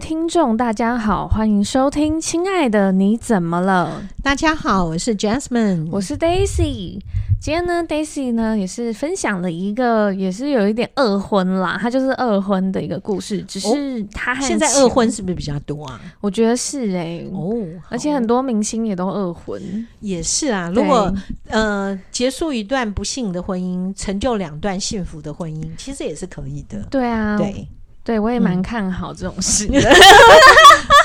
听众，大家好，欢迎收听《亲爱的你怎么了》。大家好，我是 Jasmine，我是 Daisy。今天呢，Daisy 呢也是分享了一个，也是有一点二婚啦，她就是二婚的一个故事。只是他现在二婚是不是比较多啊？我觉得是哎、欸，哦，而且很多明星也都二婚。也是啊，如果呃结束一段不幸的婚姻，成就两段幸福的婚姻，其实也是可以的。对啊，对。对，我也蛮看好这种事的。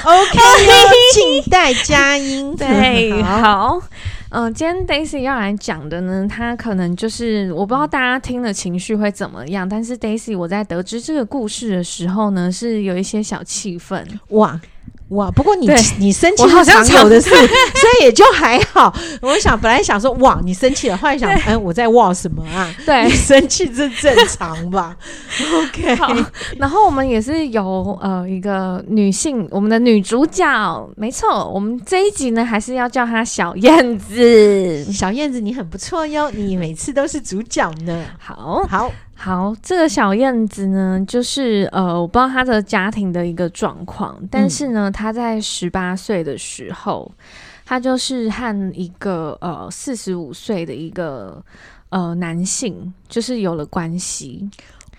OK，静待佳音。对，好，嗯、呃，今天 Daisy 要来讲的呢，他可能就是我不知道大家听了情绪会怎么样，但是 Daisy 我在得知这个故事的时候呢，是有一些小气愤。哇。哇！不过你你生气是常有的事，所以也就还好。我想本来想说哇，你生气了，后来想，哎，我在哇什么啊？对，你生气这正常吧？OK。好，然后我们也是有呃一个女性，我们的女主角，没错，我们这一集呢还是要叫她小燕子。小燕子，你很不错哟，你每次都是主角呢。好，好。好，这个小燕子呢，就是呃，我不知道她的家庭的一个状况，但是呢，她在十八岁的时候，她就是和一个呃四十五岁的一个呃男性，就是有了关系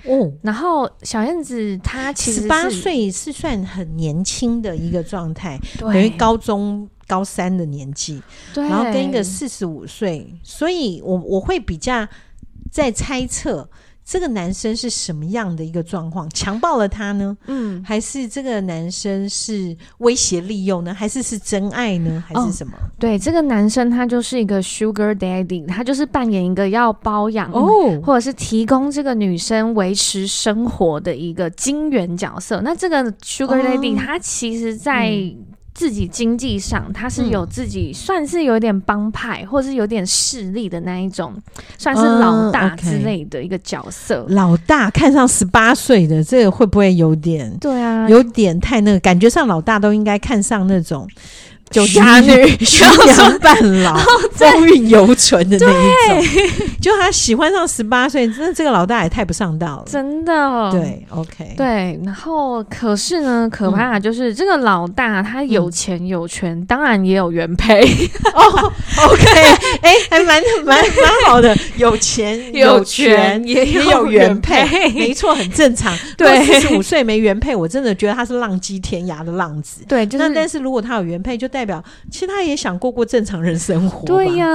哦。然后小燕子她其实十八岁是算很年轻的一个状态，等于高中高三的年纪，然后跟一个四十五岁，所以我我会比较在猜测。这个男生是什么样的一个状况？强暴了他呢？嗯，还是这个男生是威胁利诱呢？还是是真爱呢？还是什么？哦、对，这个男生他就是一个 Sugar Daddy，他就是扮演一个要包养哦，或者是提供这个女生维持生活的一个金元角色。那这个 Sugar Daddy，、哦、他其实在、嗯自己经济上，他是有自己算是有点帮派，嗯、或是有点势力的那一种，算是老大之类的一个角色。嗯 okay、老大看上十八岁的，这个会不会有点？对啊，有点太那个，感觉上老大都应该看上那种。酒家女、徐娘半老、风韵犹存的那一种，就他喜欢上十八岁，真的这个老大也太不上道了，真的。对，OK，对。然后，可是呢，可怕的就是、嗯、这个老大他有钱有权，嗯、当然也有原配。哦，OK，哎、欸，还蛮蛮蛮好的，有钱有权也有原配，没错，很正常。对，四十五岁没原配，我真的觉得他是浪迹天涯的浪子。对，就是。但是如果他有原配，就代表其实他也想过过正常人生活。对呀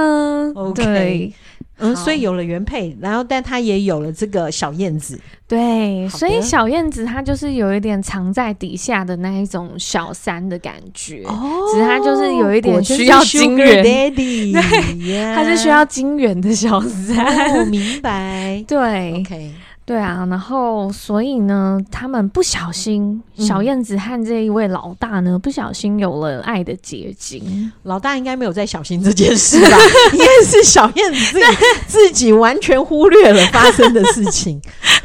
，OK，对嗯，所以有了原配，然后但他也有了这个小燕子。对，所以小燕子她就是有一点藏在底下的那一种小三的感觉。哦，只是她就是有一点需要金元，Daddy，对，她是需要金元的小三。我明白。对，OK。对啊，然后所以呢，他们不小心，小燕子和这一位老大呢，不小心有了爱的结晶。老大应该没有在小心这件事吧？应该是小燕子自己 自己完全忽略了发生的事情。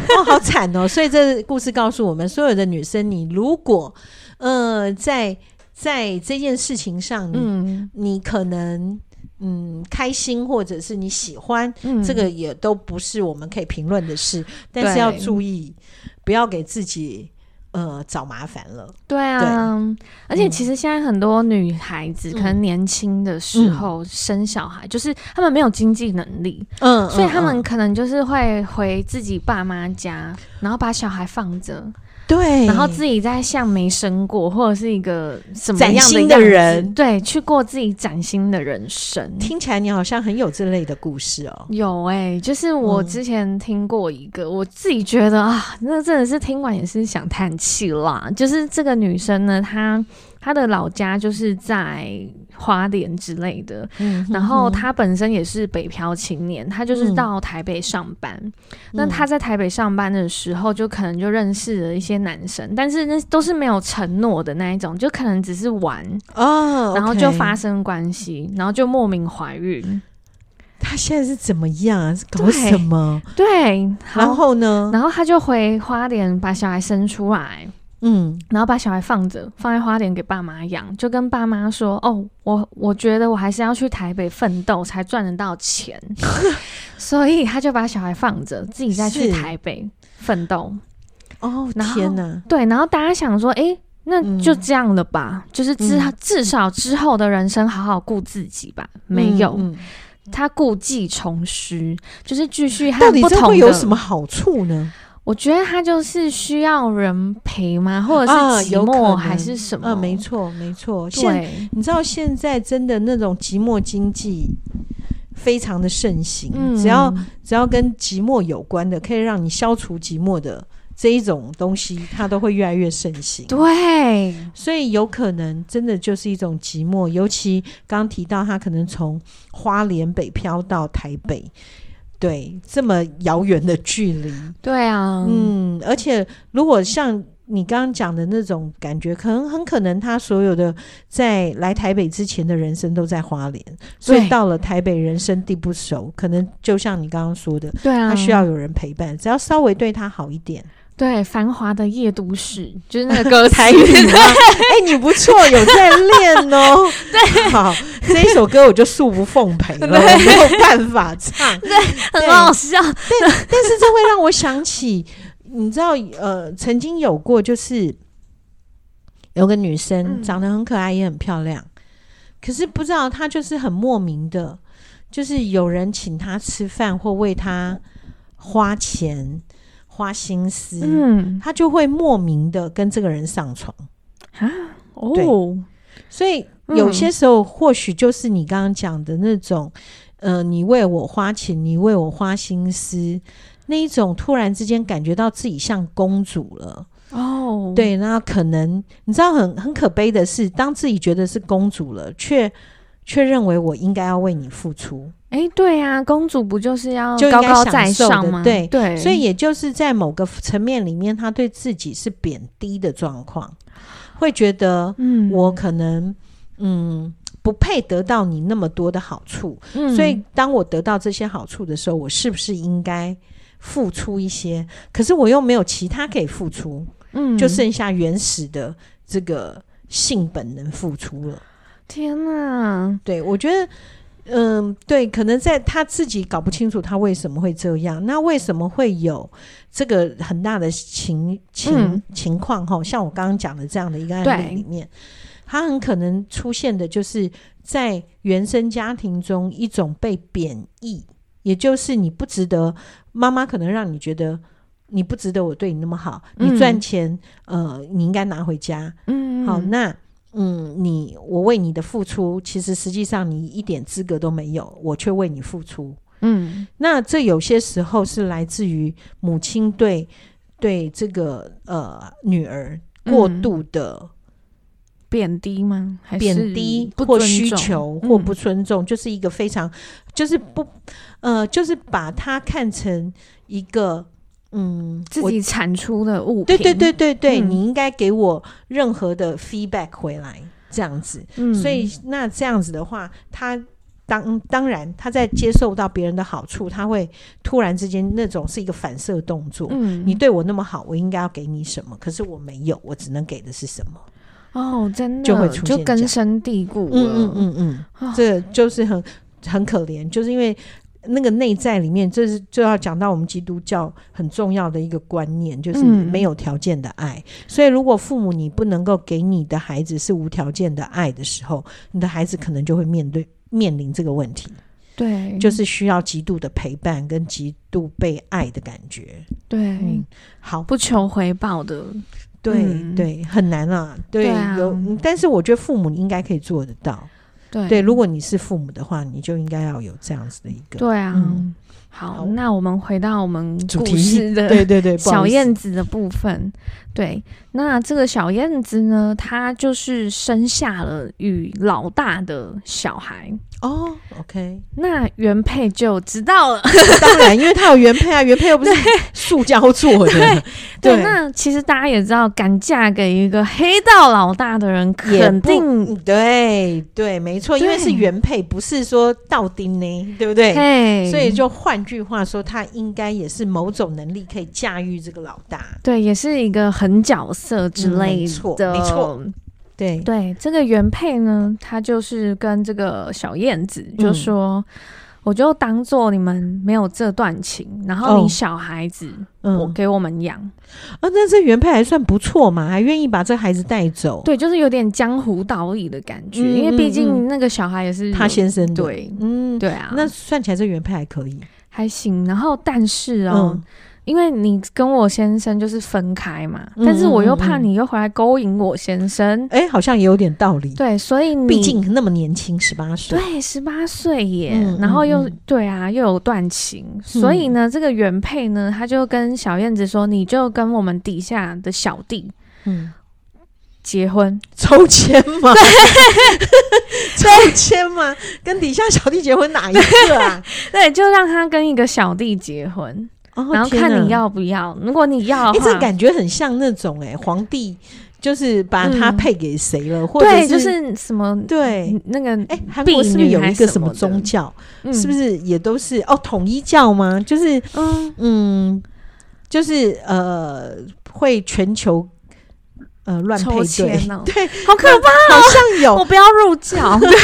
哦，好惨哦！所以这故事告诉我们，所有的女生，你如果呃在在这件事情上，嗯，你可能。嗯，开心或者是你喜欢，嗯，这个也都不是我们可以评论的事，但是要注意，不要给自己呃找麻烦了。对啊，对，而且其实现在很多女孩子可能年轻的时候生小孩，嗯，就是他们没有经济能力，嗯，所以他们可能就是会回自己爸妈家，然后把小孩放着。对，然后自己在像没生过，或者是一个什么样的新的人，对，去过自己崭新的人生。听起来你好像很有这类的故事哦。有哎、欸，就是我之前听过一个，嗯、我自己觉得啊，那真的是听完也是想叹气啦。就是这个女生呢，她。他的老家就是在花莲之类的，嗯、然后他本身也是北漂青年，他就是到台北上班。嗯、那他在台北上班的时候，就可能就认识了一些男生，但是那都是没有承诺的那一种，就可能只是玩哦，然后就发生关系，然后就莫名怀孕。他现在是怎么样啊？搞什么？对，对，然后呢？然后他就回花莲把小孩生出来。嗯，然后把小孩放着，放在花莲给爸妈养，就跟爸妈说：“哦，我我觉得我还是要去台北奋斗才赚得到钱，所以他就把小孩放着，自己再去台北奋斗。”哦，天哪！对，然后大家想说：“诶，那就这样了吧，嗯、就是至至少之后的人生好好顾自己吧。嗯、没有，嗯、他故技重施，就是继续和不同的。到底这会有什么好处呢？我觉得他就是需要人陪吗？或者是寂寞还是什么？嗯、啊，没错，没错。现你知道现在真的那种寂寞经济非常的盛行，嗯、只要只要跟寂寞有关的，可以让你消除寂寞的。这一种东西，它都会越来越盛行。对，所以有可能真的就是一种寂寞。尤其刚提到，他可能从花莲北漂到台北，对，这么遥远的距离。对啊，嗯，而且如果像你刚刚讲的那种感觉，可能很可能他所有的在来台北之前的人生都在花莲，所以到了台北人生地不熟，可能就像你刚刚说的，对啊，他需要有人陪伴，只要稍微对他好一点。对，繁华的夜都市 就是那个歌台语 吗？哎、欸，你不错，有在练哦。对，好，这一首歌我就恕不奉陪了，我没有办法唱。对，很好笑。但但是这会让我想起，你知道，呃，曾经有过，就是有个女生长得很可爱，也很漂亮，嗯、可是不知道她就是很莫名的，就是有人请她吃饭或为她花钱。花心思，嗯，他就会莫名的跟这个人上床。啊，哦，所以有些时候或许就是你刚刚讲的那种，嗯、呃，你为我花钱，你为我花心思，那一种突然之间感觉到自己像公主了，哦，对，那可能你知道很很可悲的是，当自己觉得是公主了，却却认为我应该要为你付出。哎，对呀、啊，公主不就是要高高在上吗？对对，所以也就是在某个层面里面，他对自己是贬低的状况，会觉得，嗯，我可能，嗯，不配得到你那么多的好处，嗯，所以当我得到这些好处的时候，我是不是应该付出一些？可是我又没有其他可以付出，嗯，就剩下原始的这个性本能付出了。天哪，对，我觉得。嗯，对，可能在他自己搞不清楚他为什么会这样，那为什么会有这个很大的情情、嗯、情况？哈，像我刚刚讲的这样的一个案例里面，他很可能出现的就是在原生家庭中一种被贬义，也就是你不值得。妈妈可能让你觉得你不值得我对你那么好，嗯、你赚钱，呃，你应该拿回家。嗯，好，那。嗯，你我为你的付出，其实实际上你一点资格都没有，我却为你付出。嗯，那这有些时候是来自于母亲对对这个呃女儿过度的贬低吗？还是贬低或需求或不尊重，就是一个非常就是不呃，就是把它看成一个。嗯，自己产出的物品，对对对对对，嗯、你应该给我任何的 feedback 回来，这样子。嗯，所以那这样子的话，他当当然他在接受到别人的好处，他会突然之间那种是一个反射动作。嗯，你对我那么好，我应该要给你什么？可是我没有，我只能给的是什么？哦，真的就会出现就根深蒂固。嗯嗯嗯嗯，哦、这就是很很可怜，就是因为。那个内在里面，这是就要讲到我们基督教很重要的一个观念，就是没有条件的爱。嗯、所以，如果父母你不能够给你的孩子是无条件的爱的时候，你的孩子可能就会面对面临这个问题。对，就是需要极度的陪伴跟极度被爱的感觉。对，嗯、好，不求回报的，对、嗯、对，很难啊。对，有，但是我觉得父母应该可以做得到。对，对，如果你是父母的话，你就应该要有这样子的一个。对啊，嗯、好，好，那我们回到我们故事的对对对小燕子的部分。对，那这个小燕子呢，她就是生下了与老大的小孩。哦，OK，那原配就知道了。当然，因为他有原配啊，原配又不是 塑胶做的。对，对，那其实大家也知道，敢嫁给一个黑道老大的人，肯定对对，没错，因为是原配，不是说道丁呢，对不对？对，所以就换句话说，他应该也是某种能力可以驾驭这个老大。对，也是一个狠角色之类的，没错。对对，这个原配呢，他就是跟这个小燕子就说：“我就当做你们没有这段情，然后你小孩子，我给我们养。啊、哦，那这原配还算不错嘛，还愿意把这孩子带走。对，就是有点江湖道义的感觉，嗯、因为毕竟那个小孩也是他先生的。对，嗯，对啊，那算起来这原配还可以，还行。然后，但是哦。嗯因为你跟我先生就是分开嘛，嗯、但是我又怕你又回来勾引我先生，哎、欸，好像也有点道理。对，所以你毕竟那么年轻，十八岁，对，十八岁耶，嗯、然后又、嗯、对啊，又有断情，嗯、所以呢，这个原配呢，他就跟小燕子说：“你就跟我们底下的小弟，嗯，结婚抽签吗？抽签吗？跟底下小弟结婚哪一个啊？对，就让他跟一个小弟结婚。”然后看你要不要，如果你要的话，这感觉很像那种哎，皇帝就是把他配给谁了，或者对，就是什么对。那个哎，韩国是不是有一个什么宗教？是不是也都是？哦统一教吗？就是嗯。嗯，就是呃会全球。呃，乱配对，对，好可怕，好像有，我不要入教。对，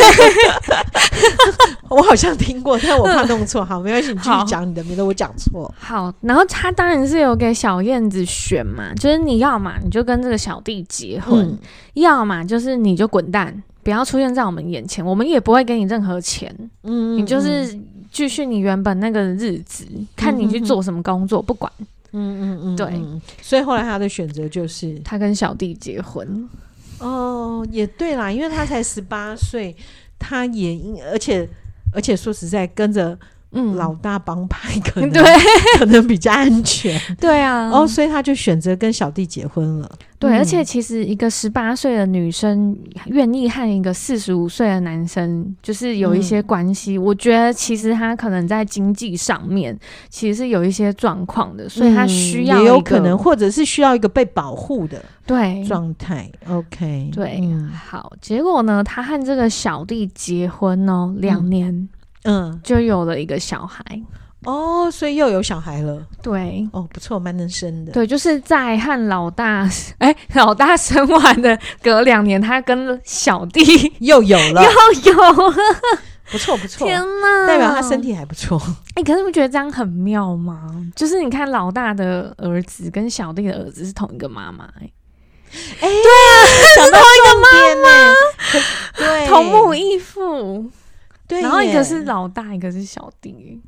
我好像听过，但我怕弄错。好，没关系，你继续讲你的，免得我讲错。好，然后他当然是有给小燕子选嘛，就是你要嘛，你就跟这个小弟结婚；要嘛，就是你就滚蛋，不要出现在我们眼前，我们也不会给你任何钱。嗯，你就是继续你原本那个日子，看你去做什么工作，不管。嗯嗯嗯，对，所以后来他的选择就是他跟小弟结婚。哦，也对啦，因为他才十八岁，他也而且而且说实在跟着。嗯，老大帮派 可能对。可能比较安全，对啊，哦，所以他就选择跟小弟结婚了。对，嗯、而且其实一个十八岁的女生愿意和一个四十五岁的男生就是有一些关系，嗯、我觉得其实他可能在经济上面其实是有一些状况的，所以他需要、嗯、也有可能，或者是需要一个被保护的对。状态。OK，对，嗯、好，结果呢，他和这个小弟结婚哦，两年。嗯嗯，就有了一个小孩哦，所以又有小孩了。对，哦，不错，蛮能生的。对，就是在和老大，哎、欸，老大生完的隔两年，他跟小弟 又有了，又有了，不错不错。天哪，代表他身体还不错。哎、欸，可是你不觉得这样很妙吗？就是你看，老大的儿子跟小弟的儿子是同一个妈妈、欸，哎、欸，对啊，是同一个妈妈，对，同母异父。对，然后一个是老大，一个是小弟。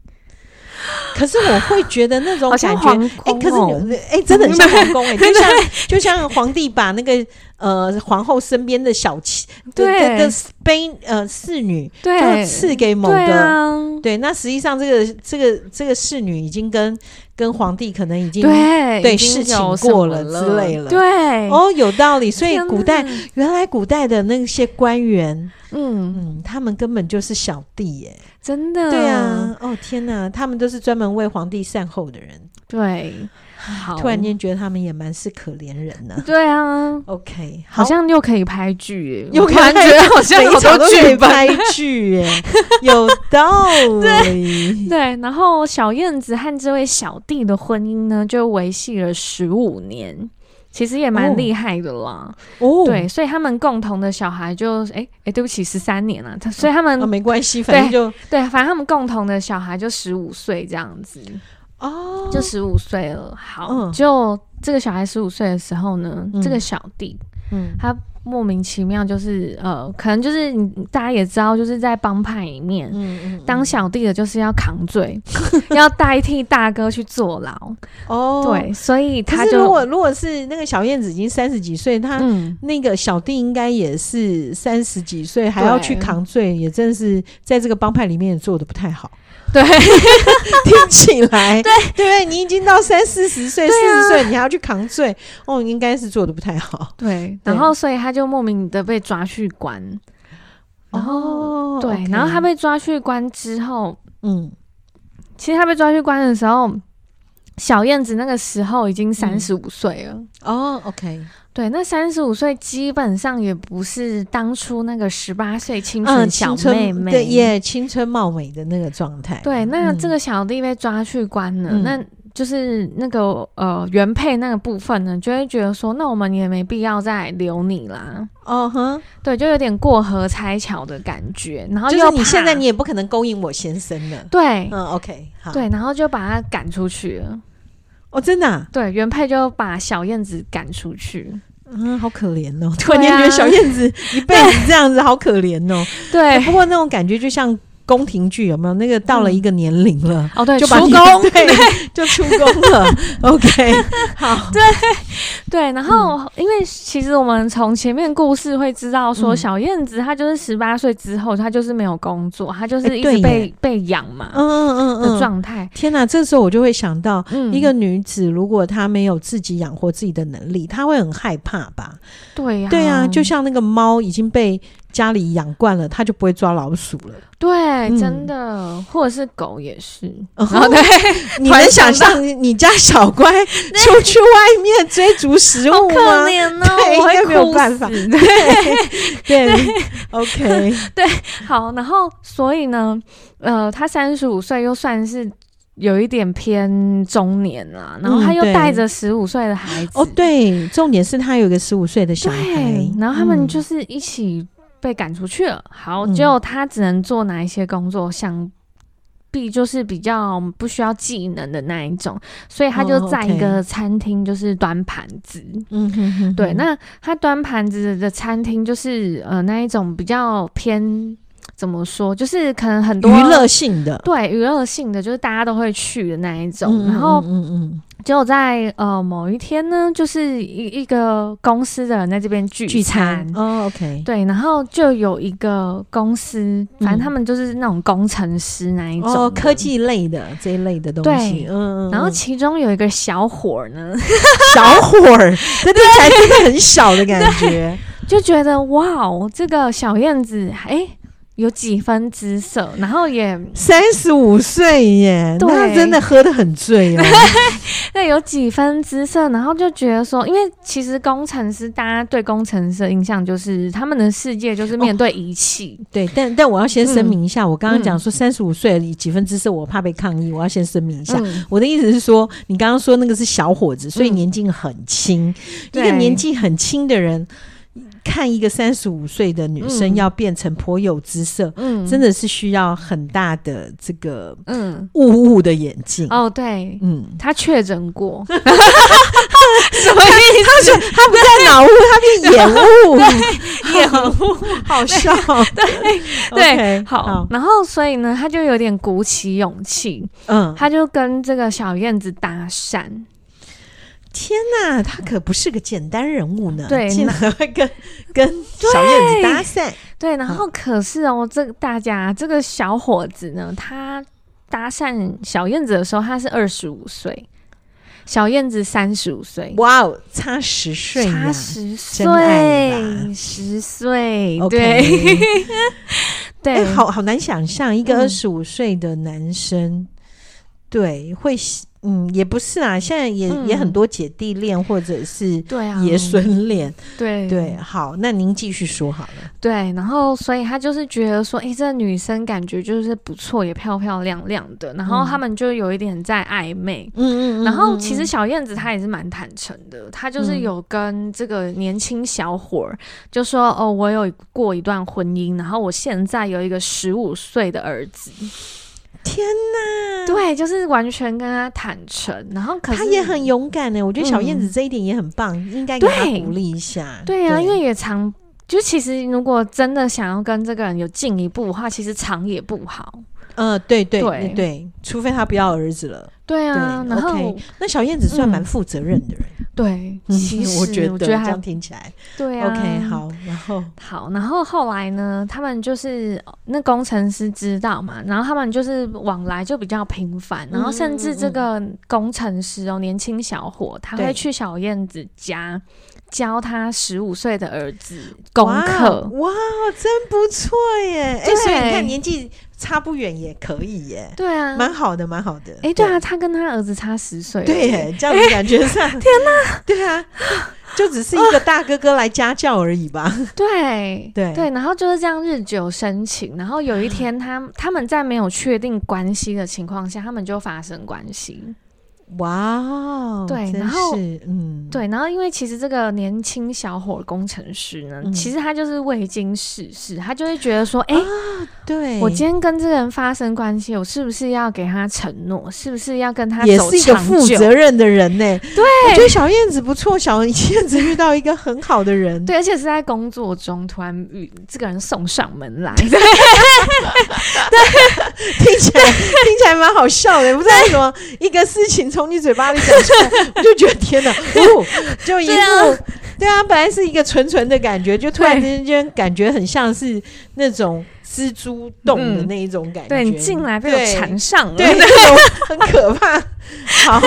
可是我会觉得那种感觉，哎、喔，可是哎，真的很像皇宫哎，就像就像皇帝把那个呃皇后身边的小妾，对的妃呃侍女，对，就赐给某个，对，啊、对，那实际上这个这个这个侍女已经跟跟皇帝可能已经对对事情过了之类了，对，哦，有道理。所以古代原来古代的那些官员。嗯。嗯，他们根本就是小弟耶，真的。对啊，哦天哪，他们都是专门为皇帝善后的人。对，好，突然间觉得他们也蛮是可怜人呢。对啊，OK，好像又可以拍剧耶，又感觉好像每场都可以拍剧耶，有道理。对，然后小燕子和这位小弟的婚姻呢，就维系了十五年。其实也蛮厉害的啦，哦，对，所以他们共同的小孩就，哎、欸、哎、欸，对不起，十三年了，他所以他们、哦、没关系，反正就对，对，反正他们共同的小孩就十五岁这样子，哦，就十五岁了。好，嗯、就这个小孩十五岁的时候呢，嗯、这个小弟，嗯，他。莫名其妙，就是呃，可能就是你大家也知道，就是在帮派里面，嗯嗯，当小弟的就是要扛罪，要代替大哥去坐牢。哦，对，所以他就如果如果是那个小燕子已经三十几岁，他那个小弟应该也是三十几岁，还要去扛罪，也真是在这个帮派里面也做的不太好。对，听起来。对。对，你已经到三四十岁、四十岁，你还要去扛罪，哦，应该是做的不太好。对，然后所以他就莫名的被抓去关。然后对，然后他被抓去关之后，嗯，其实他被抓去关的时候，小燕子那个时候已经三十五岁了。哦，OK。对，那三十五岁基本上也不是当初那个十八岁青春小妹妹，嗯、对也，青春貌美的那个状态。对，那这个小弟被抓去关了，嗯、那就是那个呃原配那个部分呢，就会觉得说，那我们也没必要再留你啦。哦哼，对，就有点过河拆桥的感觉。然后就是你现在你也不可能勾引我先生了。对，嗯，OK，好，对，然后就把他赶出去了。哦，真的、啊？对，原配就把小燕子赶出去。嗯，好可怜哦！突然间觉得小燕子一辈子这样子，好可怜哦。对、欸，不过那种感觉就像。宫廷剧有没有那个到了一个年龄了、嗯？哦，对，就把出宫，对，就出宫了。OK，好，对对。然后、嗯，因为其实我们从前面故事会知道，说小燕子她就是十八岁之后，她就是没有工作，她就是一直被、欸、被养嘛，嗯嗯嗯的状态。天哪，这时候我就会想到，嗯、一个女子如果她没有自己养活自己的能力，她会很害怕吧？对呀、啊，对啊，就像那个猫已经被。家里养惯了，他就不会抓老鼠了。对，嗯、真的，或者是狗也是。哦，对，你能想象你家小乖出去外面追逐食物吗？好可怜哦，对，我会应该没有办法。对，对，对，OK，对，好。然后，所以呢，呃，他三十五岁，又算是有一点偏中年了。然后他又带着十五岁的孩子。哦，对，重点是他有一个十五岁的小孩。然后他们就是一起。被赶出去了，好，就他只能做哪一些工作，想必就是比较不需要技能的那一种，所以他就在一个餐厅，就是端盘子。嗯哼哼，对，那他端盘子的餐厅就是呃那一种比较偏怎么说，就是可能很多娱乐性的，对，娱乐性的就是大家都会去的那一种，然后嗯嗯。就在呃某一天呢，就是一一个公司的人在这边聚聚餐。哦，OK，对，然后就有一个公司，反正他们就是那种工程师那一种、哦、科技类的这一类的东西，对，嗯，然后其中有一个小伙儿呢，小伙儿，这听起来真的很小的感觉，就觉得哇哦，这个小燕子，哎。有几分姿色，然后也三十五岁耶，对，那真的喝的很醉哦。对，有几分姿色，然后就觉得说，因为其实工程师，大家对工程师的印象就是他们的世界就是面对仪器。哦、对，但但我要先声明一下，嗯、我刚刚讲说三十五岁几分姿色，我怕被抗议，我要先声明一下、嗯，我的意思是说，你刚刚说那个是小伙子，所以年纪很轻、嗯，一个年纪很轻的人。看一个三十五岁的女生要变成颇有姿色，嗯，真的是需要很大的这个嗯雾雾的眼镜哦。对，嗯，他确诊过，什么意思？他他不在脑雾，他变眼雾，眼雾，好笑。对对好。然后所以呢，他就有点鼓起勇气，嗯，他就跟这个小燕子搭讪。天呐，他可不是个简单人物呢！对，竟然会跟 跟小燕子搭讪。对，然后可是哦，这个大家这个小伙子呢，他搭讪小燕子的时候，他是二十五岁，小燕子三十五岁。哇哦，差十岁，差十岁，十岁。对 对，欸、好好难想象一个二十五岁的男生，嗯、对会。嗯，也不是啊，现在也、嗯、也很多姐弟恋或者是对啊爷孙恋，对对。好，那您继续说好了。对，然后所以他就是觉得说，哎、欸，这个女生感觉就是不错，也漂漂亮亮的。然后他们就有一点在暧昧。嗯嗯。然后其实小燕子她也是蛮坦诚的，她就是有跟这个年轻小伙儿就说，哦，我有过一段婚姻，然后我现在有一个十五岁的儿子。天呐，对，就是完全跟他坦诚，然后可是他也很勇敢呢。我觉得小燕子这一点也很棒，嗯、应该给他鼓励一下。对呀、啊，因为也常就其实如果真的想要跟这个人有进一步的话，其实藏也不好。嗯、呃，对对对对，除非他不要儿子了。对啊，对然后、okay, 那小燕子算蛮负责任的人。嗯对，其实我觉得，这样听起来，对啊。OK，好，然后好，然后后来呢，他们就是那工程师知道嘛，然后他们就是往来就比较频繁，然后甚至这个工程师哦，年轻小伙，他会去小燕子家教他十五岁的儿子功课。哇，真不错耶！哎、欸，所以你看年纪。差不远也可以耶，对啊，蛮好的，蛮好的。哎、欸，对啊，他跟他儿子差十岁，对耶，这样子感觉上，欸、天哪，对啊，就只是一个大哥哥来家教而已吧。对对对，然后就是这样日久生情，然后有一天他他们在没有确定关系的情况下，他们就发生关系。哇，对，然后嗯，对，然后因为其实这个年轻小伙工程师呢，嗯。其实他就是未经世事，他就会觉得说，哎、对，我今天跟这个人发生关系，我是不是要给他承诺？是不是要跟他也是一个负责任的人呢。对，我觉得小燕子不错，小燕子遇到一个很好的人，对，而且是在工作中突然遇这个人送上门来，对。听起来听起来蛮好笑的，不知道为什么一个事情从你嘴巴里讲出来，我就觉得天哪，哦，就一部 对啊，本来是一个纯纯的感觉，就突然之间感觉很像是那种蜘蛛洞的那一种感觉，对你进来被我缠上了，对，那种很可怕。好，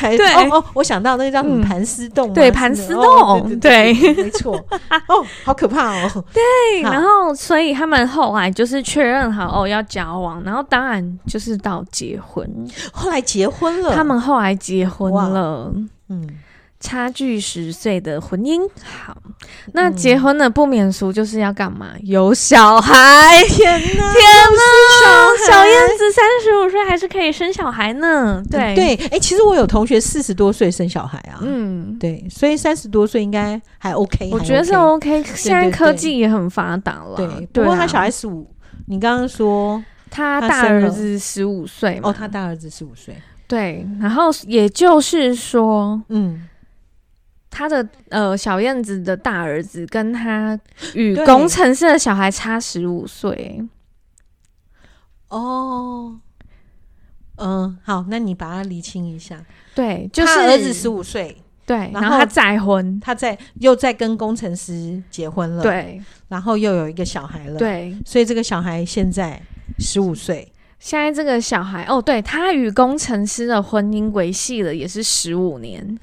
对。哦哦，我想到那个叫什么盘丝洞，对盘丝洞，对，没错，哦，好可怕哦，对，然后所以他们后来就是确认好哦要交往，然后当然就是到结婚，后来结婚了，他们后来结婚了，嗯。差距十岁的婚姻，好，那结婚的不免俗就是要干嘛？有小孩，天哪，天哪！小燕子三十五岁还是可以生小孩呢？对对，哎，其实我有同学四十多岁生小孩啊，嗯，对，所以三十多岁应该还 OK，我觉得是 OK。现在科技也很发达了，对。不过他小孩十五，你刚刚说他大儿子十五岁哦，他大儿子十五岁，对。然后也就是说，嗯。他的呃小燕子的大儿子跟他与工程师的小孩差十五岁。哦，嗯，好，那你把它理清一下。对，就是儿子十五岁，对，然后他再婚，他在又在跟工程师结婚了，对，然后又有一个小孩了，对，所以这个小孩现在十五岁。现在这个小孩哦，对，他与工程师的婚姻维系了也是十五年。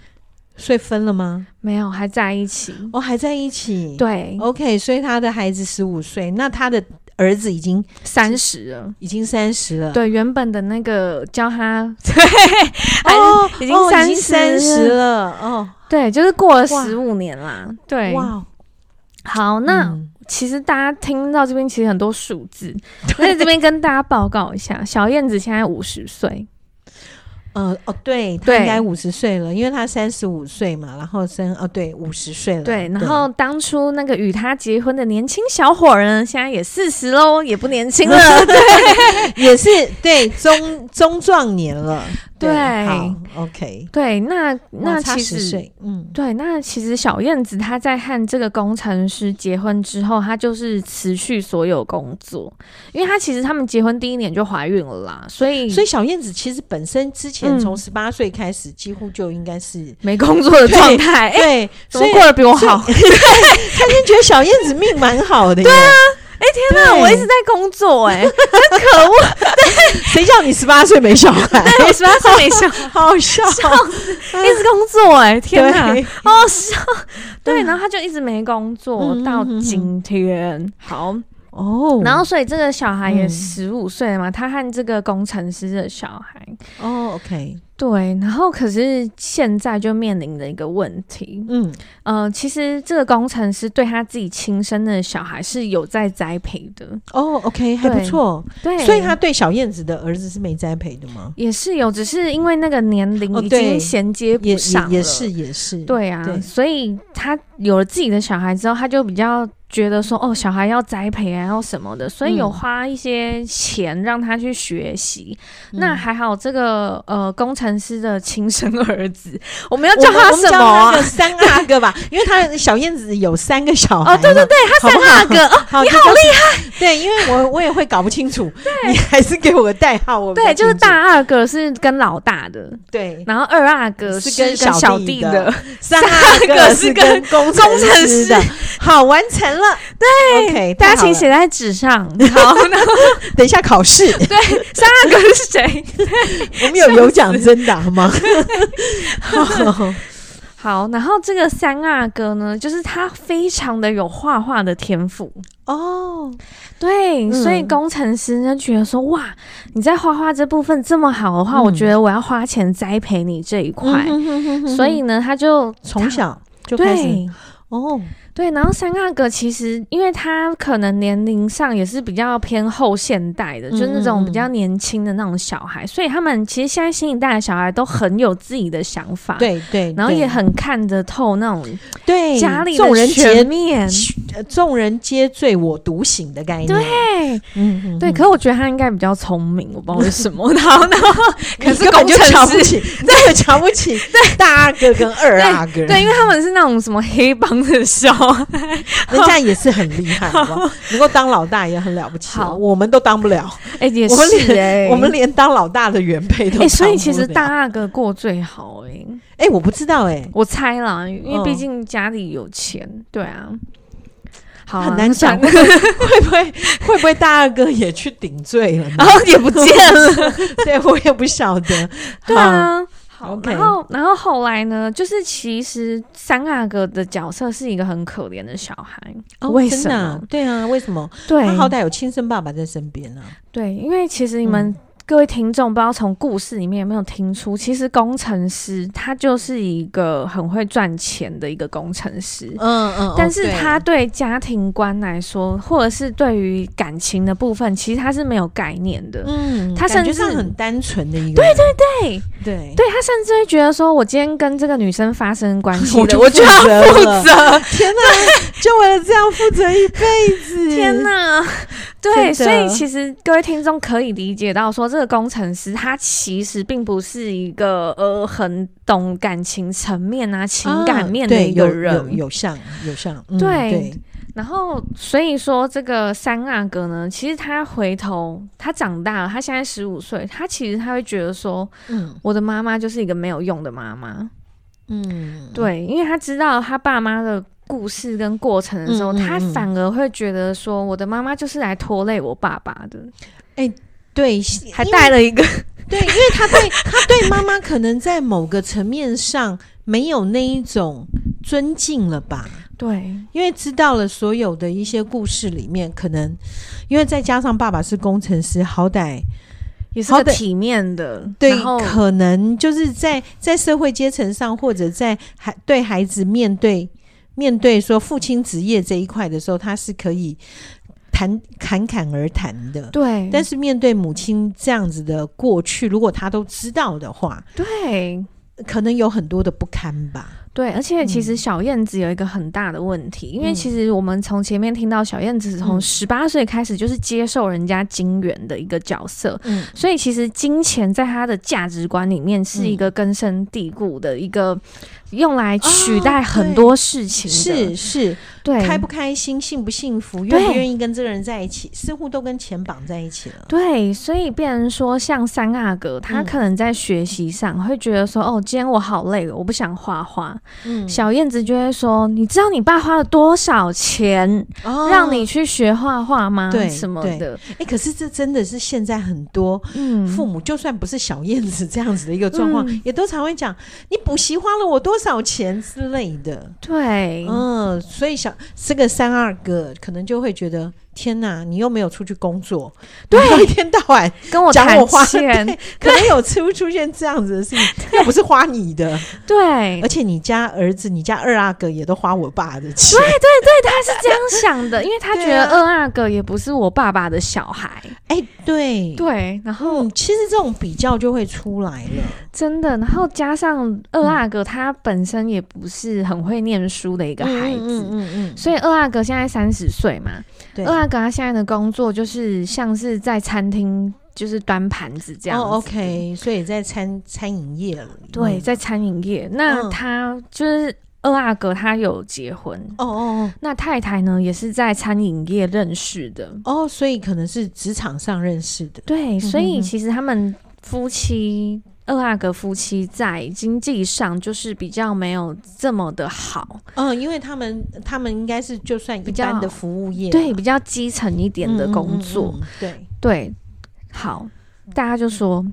所以分了吗？没有，还在一起。哦，还在一起。对，OK。所以他的孩子十五岁，那他的儿子已经三十了，已经三十了。对，原本的那个教他，对，哦，已经三三十了。哦，对，就是过了十五年啦。对，哇，好，那、嗯、其实大家听到这边，其实很多数字，在这边跟大家报告一下，小燕子现在五十岁。呃哦，对，他应该五十岁了，因为他三十五岁嘛，然后生哦，对，五十岁了。对，然后当初那个与他结婚的年轻小伙呢，现在也四十喽，也不年轻了，对，也是对中中壮年了。对，对好，OK，对，那那其实，嗯，对，那其实小燕子她在和这个工程师结婚之后，她就是辞去所有工作，因为她其实他们结婚第一年就怀孕了啦，所以，所以小燕子其实本身之前从十八岁开始，几乎就应该是 没工作的状态，对，怎么过得比我好？对，他就觉得小燕子命蛮好的，对啊。哎、欸、天哪！我一直在工作、欸，哎，真可恶！谁叫你十八岁没小孩？对，十八岁没小孩，好好笑！一直工作、欸，哎，天哪，好好笑。对，然后他就一直没工作、嗯、到今天。好哦，然后所以这个小孩也十五岁了嘛、嗯，他和这个工程师的小孩。哦，OK。对，然后可是现在就面临着一个问题，嗯，呃，其实这个工程师对他自己亲生的小孩是有在栽培的。哦，OK，还不错，对，所以他对小燕子的儿子是没栽培的吗？也是有，只是因为那个年龄已经衔接不上了，哦、也，也，也是也是，对啊对，所以他有了自己的小孩之后，他就比较。觉得说哦，小孩要栽培啊，要什么的，所以有花一些钱让他去学习、嗯。那还好，这个呃工程师的亲生儿子，我们要叫他什么、三阿哥吧，因为他小燕子有三个小孩。哦，对对对，他三阿哥好好哦，你好厉害。对，因为我我也会搞不清楚，对，你还是给我个代号。我对，就是大阿哥是跟老大的，对，然后二阿哥是跟小弟的，弟的三阿哥是跟工程师的，好完成。了，对大家请写在纸上。好，等一下考试。对，三阿哥是谁？我们有有奖征答吗？好，好，然后这个三阿哥呢，就是他非常的有画画的天赋哦。对、嗯，所以工程师呢觉得说，哇，你在画画这部分这么好的话、嗯，我觉得我要花钱栽培你这一块、嗯。所以呢，他就从小就开始哦。对，然后三阿哥其实，因为他可能年龄上也是比较偏后现代的，嗯、就是那种比较年轻的那种小孩，所以他们其实现在新一代的小孩都很有自己的想法，对对，然后也很看得透那种对家里众人皆面，众人皆醉我独醒的概念，对，嗯嗯，对。可是我觉得他应该比较聪明，我不知道为什么。然后呢，可是工程瞧不起，真的瞧不起对大阿哥跟二阿哥，对，因为他们是那种什么黑帮的小孩，人家也是很厉害，好不好？能够当老大也很了不起。好，我们都当不了。哎，也是哎，我们连当老大的原配都。哎，所以其实大阿哥过最好哎。哎，我不知道哎，我猜啦，因为毕竟家里有钱，对啊。好，很难讲，会不会会不会大阿哥也去顶罪了？然后也不见了，对我也不晓得。对啊。好，然后，然后后来呢？就是其实三阿哥的角色是一个很可怜的小孩。哦，为什么？对啊，为什么？对，他好歹有亲生爸爸在身边啊。对，因为其实你们。各位听众，不知道从故事里面有没有听出，其实工程师他就是一个很会赚钱的一个工程师。嗯嗯，但是他对家庭观来说，或者是对于感情的部分，其实他是没有概念的。嗯，他甚至是很单纯的一个。对对对对对，他甚至会觉得说，我今天跟这个女生发生关系，我就要负责。天哪，就为了这样负责一辈子？天哪！对，所以其实各位听众可以理解到，说这个工程师他其实并不是一个呃很懂感情层面啊、情感面的一个人，有有像有像，对。然后所以说这个三阿哥呢，其实他回头他长大了，他现在十五岁，他其实他会觉得说，嗯，我的妈妈就是一个没有用的妈妈，嗯，对，因为他知道他爸妈的。故事跟过程的时候，嗯嗯嗯，他反而会觉得说，我的妈妈就是来拖累我爸爸的。哎、欸，对，还带了一个，对，因为他对他对妈妈可能在某个层面上没有那一种尊敬了吧？对，因为知道了所有的一些故事里面，可能因为再加上爸爸是工程师，好歹也是个体面的，对，可能就是在在社会阶层上，或者在孩对孩子面对。面对说父亲职业这一块的时候，他是可以谈侃侃而谈的。对，但是面对母亲这样子的过去，如果他都知道的话，对，可能有很多的不堪吧。对，而且其实小燕子有一个很大的问题，嗯、因为其实我们从前面听到小燕子从十八岁开始就是接受人家金元的一个角色，嗯，所以其实金钱在他的价值观里面是一个根深蒂固的一个。用来取代很多事情，是是，对，开不开心，幸不幸福，愿不愿意跟这个人在一起，似乎都跟钱绑在一起了。对，所以变成说，像三阿哥，他可能在学习上会觉得说，哦，今天我好累，我不想画画。嗯，小燕子就会说，你知道你爸花了多少钱让你去学画画吗？对，什么的。哎，可是这真的是现在很多父母，就算不是小燕子这样子的一个状况，也都常会讲，你补习花了我多。多少钱之类的？对，嗯，所以小这个三阿哥可能就会觉得。天呐，你又没有出去工作，对，一天到晚跟我谈钱，可能有出出现这样子的事情，又不是花你的，对，而且你家儿子、你家二阿哥也都花我爸的钱，对对对，他是这样想的，因为他觉得二阿哥也不是我爸爸的小孩，哎，对。对，然后其实这种比较就会出来了，真的，然后加上二阿哥他本身也不是很会念书的一个孩子，嗯嗯嗯，所以二阿哥现在三十岁嘛。二阿哥他现在的工作就是像是在餐厅，就是端盘子这样，OK，所以在餐餐饮业了。对，在餐饮业。那他就是二阿哥，他有结婚。哦哦。那太太呢，也是在餐饮业认识的。哦，所以可能是职场上认识的。对，所以其实他们夫妻。二阿哥夫妻在经济上就是比较没有这么的好，嗯，因为他们他们应该是就算一般的服务业，对，比较基层一点的工作，嗯嗯嗯嗯、对对。好，大家就说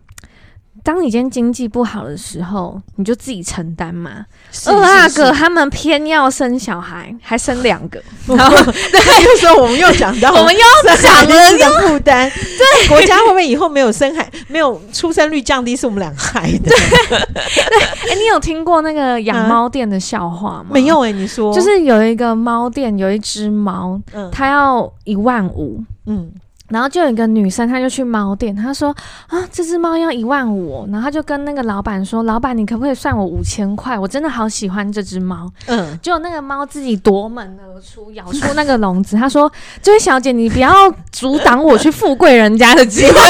当你今天经济不好的时候，你就自己承担嘛。二阿哥他们偏要生小孩，还生两个，然 后对，这时候我们又讲到，我们又要讲了要负担。对，国家会不会以后没有生孩，没有出生率降低，是我们两个害的？对，哎、欸，你有听过那个养猫店的笑话吗？没有哎、欸，你说，就是有一个猫店，有一只猫，嗯，它要一万五，嗯。然后就有一个女生，她就去猫店，她说啊，这只猫要一万五，然后她就跟那个老板说，老板你可不可以算我五千块？我真的好喜欢这只猫。嗯，就那个猫自己夺门而出，咬出那个笼子。她说，这位小姐，你不要阻挡我去富贵人家的机会。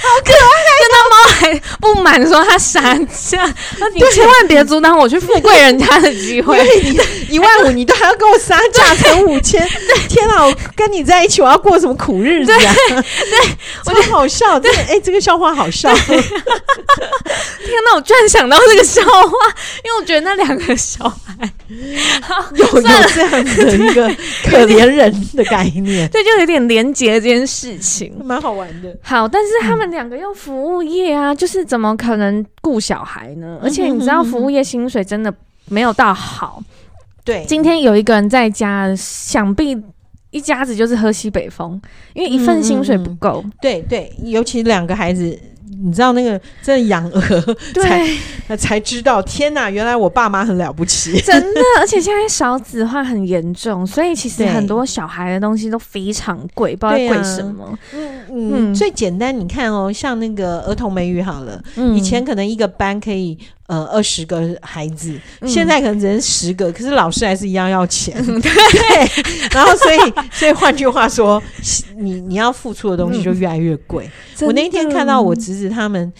好可还不满说他傻笑，那你千万别阻挡我去富贵人家的机会。你一万五，你都还要跟我杀价成五千？天哪！我跟你在一起，我要过什么苦日子啊？对，对 我觉得好笑。对，哎、欸，这个笑话好笑。天哪！我居然想到这个笑话，因为我觉得那两个小孩有有这样子的一个可怜人的概念，对，就有点连结这件事情，蛮好玩的。好，但是他们。两个又服务业啊，就是怎么可能顾小孩呢？而且你知道，服务业薪水真的没有到好。对，今天有一个人在家，想必一家子就是喝西北风，因为一份薪水不够。嗯。对对，尤其两个孩子。你知道那个真的养鹅 才才知道，天哪！原来我爸妈很了不起，真的。而且现在少子化很严重，所以其实很多小孩的东西都非常贵，不知道贵什么。嗯嗯，嗯，最简单，你看哦，像那个儿童美语好了，嗯，以前可能一个班可以。呃，二十个孩子，嗯，现在可能只能十个，可是老师还是一样要钱。嗯、对，然后所以，所以换句话说，你你要付出的东西就越来越贵。嗯、我那一天看到我侄子他们，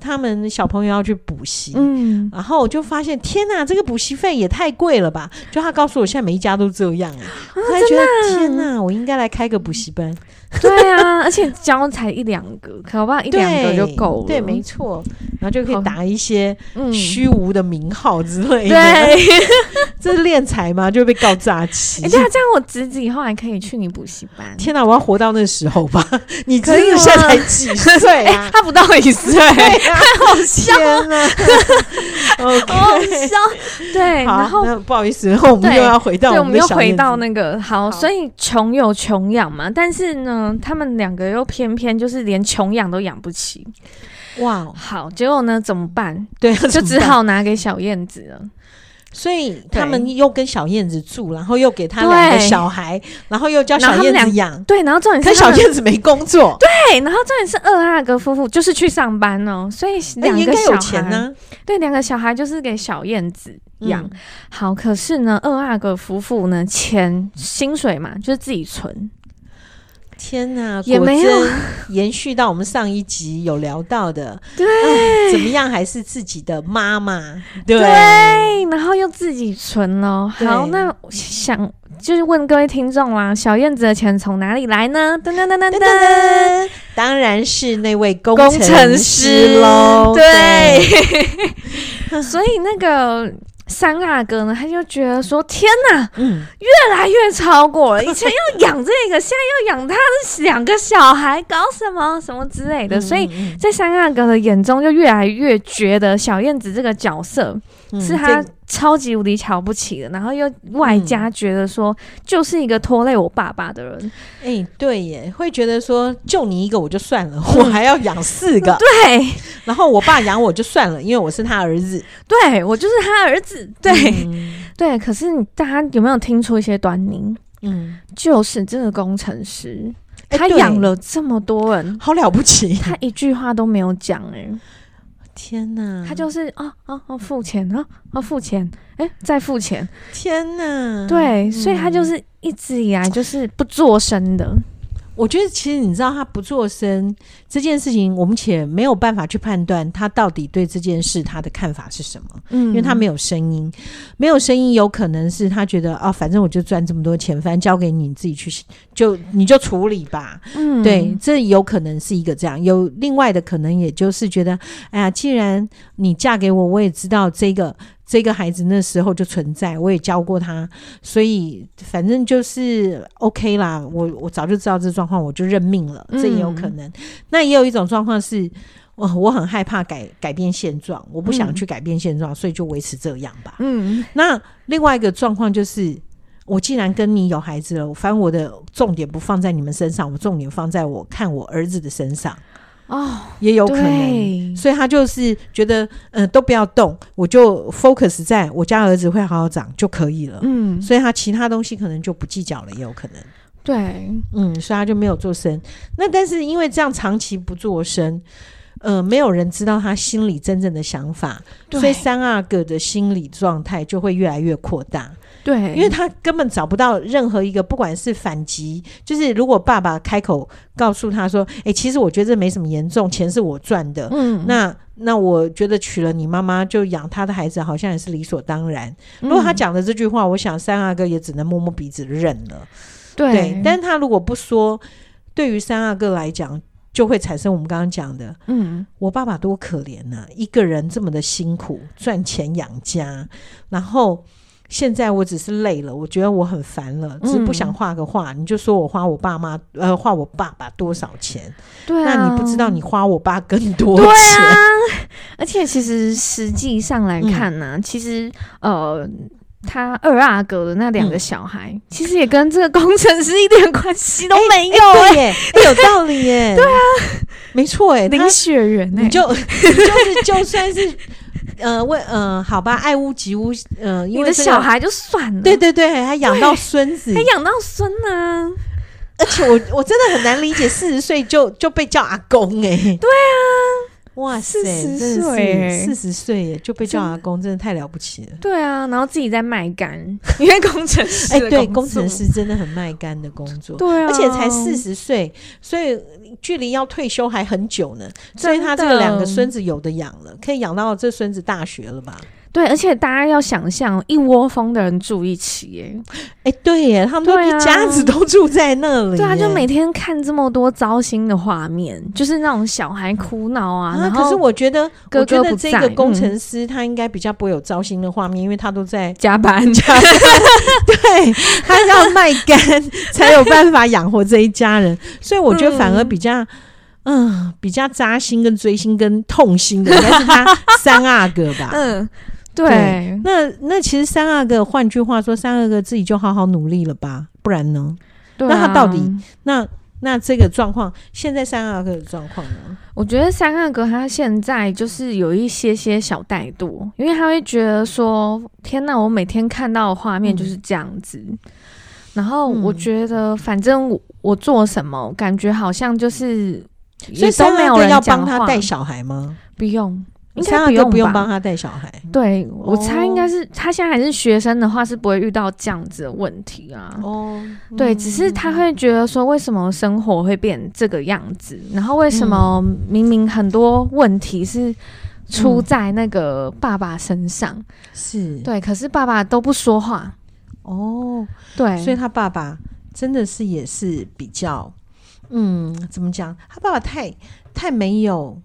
他们小朋友要去补习，嗯，然后我就发现，天哪，这个补习费也太贵了吧！就他告诉我，现在每一家都这样，啊，我还觉得天哪，我应该来开个补习班。对啊，而且教才一两个，可不好一两个就够了。对，没错，然后就可以打一些虚无的名号之类的。对，这是敛财吗？就会被告诈欺。哎、欸，对啊，这样我侄子以后还可以去你补习班。天哪，我要活到那时候吧？你侄子现在才几岁？他不到一岁，太好笑了。OK，好笑。对，然后不好意思，然后我们又要回到我们，对，我们又回到那个好，所以穷有穷养嘛，但是呢。嗯，他们两个又偏偏就是连穷养都养不起，哇、wow！好，结果呢？怎么办？对，就只好拿给小燕子了。所以他们又跟小燕子住，然后又给他两个小孩，然后又叫小燕子养。对，然后重点是小燕子没工作。对，然后重点是二阿哥夫妇就是去上班哦，所以两个小孩呢，对，两个小孩就是给小燕子养、嗯。好，可是呢，二阿哥夫妇呢，钱薪水嘛，就是自己存。天呐，也没有延续到我们上一集有聊到的，对，怎么样还是自己的妈妈，对，对，然后又自己存了。好，那想就是问各位听众啦，小燕子的钱从哪里来呢？噔噔噔噔噔，当然是那位工程师喽。对，对 所以那个。三阿哥呢，他就觉得说：“天哪，嗯，越来越超过了。以前要养这个，现在要养他的两个小孩，搞什么什么之类的。所以在三阿哥的眼中，就越来越觉得小燕子这个角色是他。”超级无敌瞧不起的，然后又外加觉得说，就是一个拖累我爸爸的人。哎、对耶，会觉得说，就你一个我就算了，我还要养四个。对，然后我爸养我就算了，因为我是他儿子。对，我就是他儿子。对，嗯、对。可是大家有没有听出一些端倪？嗯，就是这个工程师，欸、他养了这么多人，好了不起，他一句话都没有讲哎。天哪，他就是啊啊啊付钱啊啊付钱，哎、欸、再付钱，天哪，对、嗯，所以他就是一直以来就是不做声的。我觉得其实你知道他不做声这件事情，我们且没有办法去判断他到底对这件事他的看法是什么，嗯，因为他没有声音，没有声音，有可能是他觉得啊，反正我就赚这么多钱，反正交给你，你自己去，就你就处理吧，嗯，对，这有可能是一个这样，有另外的可能，也就是觉得，哎呀，既然你嫁给我，我也知道这个。这个孩子那时候就存在，我也教过他，所以反正就是 OK 啦。我我早就知道这状况，我就认命了。这也有可能。嗯、那也有一种状况是，我我很害怕改改变现状，我不想去改变现状，嗯、所以就维持这样吧。嗯，那另外一个状况就是，我既然跟你有孩子了，反正我的重点不放在你们身上，我重点放在我看我儿子的身上。哦，也有可能，所以他就是觉得，呃，都不要动，我就 focus 在我家儿子会好好长就可以了。嗯，所以他其他东西可能就不计较了，也有可能。对，嗯，所以他就没有做声。那但是因为这样长期不做声，呃，没有人知道他心里真正的想法，所以三阿哥的心理状态就会越来越扩大。对，因为他根本找不到任何一个，不管是反击，就是如果爸爸开口告诉他说：“哎、欸，其实我觉得这没什么严重，钱是我赚的。”嗯，那那我觉得娶了你妈妈就养他的孩子，好像也是理所当然。如果他讲的这句话，我想三阿哥也只能摸摸鼻子认了。对，对，但他如果不说，对于三阿哥来讲，就会产生我们刚刚讲的：“嗯，我爸爸多可怜呐、啊，一个人这么的辛苦赚钱养家，然后。”现在我只是累了，我觉得我很烦了，只是不想画个画。嗯、你就说我花我爸妈呃花我爸爸多少钱？对啊，那你不知道你花我爸更多钱。对啊，而且其实实际上来看呢、啊，嗯、其实呃，他二阿哥的那两个小孩，嗯、其实也跟这个工程师一点关系都没有、耶，有道理耶。对啊，没错哎，林雪人哎，你就你就是就算是。呃，为呃，好吧，爱屋及乌，呃，因为、小孩就算了，对对对，还养到孙子，还养到孙呢，而且我我真的很难理解，四十岁就就被叫阿公哎、欸，对啊。哇塞，四十岁，四十岁就被叫阿公，真的太了不起了。对啊，然后自己在卖肝，因为工程师，哎，对，工程师真的很卖肝的工作。对啊，而且才四十岁，所以距离要退休还很久呢。所以他这个两个孙子有的养了，可以养到这孙子大学了吧？对，而且大家要想象一窝蜂的人住一起，耶，哎，对耶，他们都一家子都住在那里，对啊，就每天看这么多糟心的画面，就是那种小孩哭闹啊。啊，可是我觉得，哥哥我觉得这个工程师他应该比较不会有糟心的画面，因为他都在 加班加班，对，他要卖干 才有办法养活这一家人，所以我觉得反而比较，嗯、呃，比较扎心、跟追心、跟痛心的应该是他三阿哥吧，嗯。对，对，那那其实三阿哥，换句话说，三阿哥自己就好好努力了吧，不然呢？那他到底那那这个状况，现在三阿哥的状况呢？我觉得三阿哥他现在就是有一些些小怠惰，因为他会觉得说：“天哪，我每天看到的画面就是这样子。嗯”然后我觉得，反正我，我做什么，感觉好像就是，所以都没有人要帮他带小孩吗？不用。应该不用不用帮他带小孩。对，我猜应该是他现在还是学生的话，是不会遇到这样子的问题啊。哦，对，只是他会觉得说，为什么生活会变这个样子？然后为什么明明很多问题是出在那个爸爸身上？是对，可是爸爸都不说话。哦，对，所以他爸爸真的是也是比较，嗯，怎么讲？他爸爸太太没有。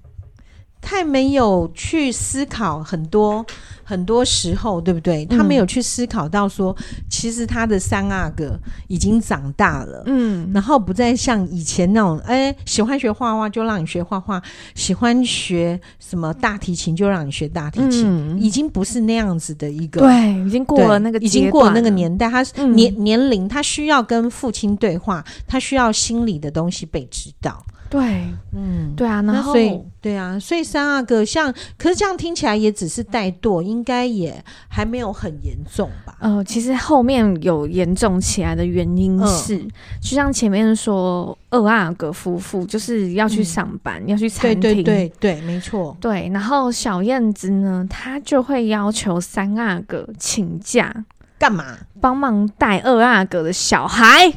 太没有去思考很多很多时候，对不对？他没有去思考到说，其实他的三阿哥已经长大了，嗯，然后不再像以前那种，哎，喜欢学画画就让你学画画，喜欢学什么大提琴就让你学大提琴，嗯，已经不是那样子的一个，对，已经过了那个，已经过了那个年代，他年、嗯、年龄，他需要跟父亲对话，他需要心理的东西被知道。对，嗯，对啊，然后所以对啊，所以三阿哥像，可是这样听起来也只是怠惰，应该也还没有很严重吧？呃，其实后面有严重起来的原因是，嗯、就像前面说，二阿哥夫妇就是要去上班，嗯、要去餐厅，对对对对，没错，对，然后小燕子呢，她就会要求三阿哥请假干嘛？帮忙带二阿哥的小孩。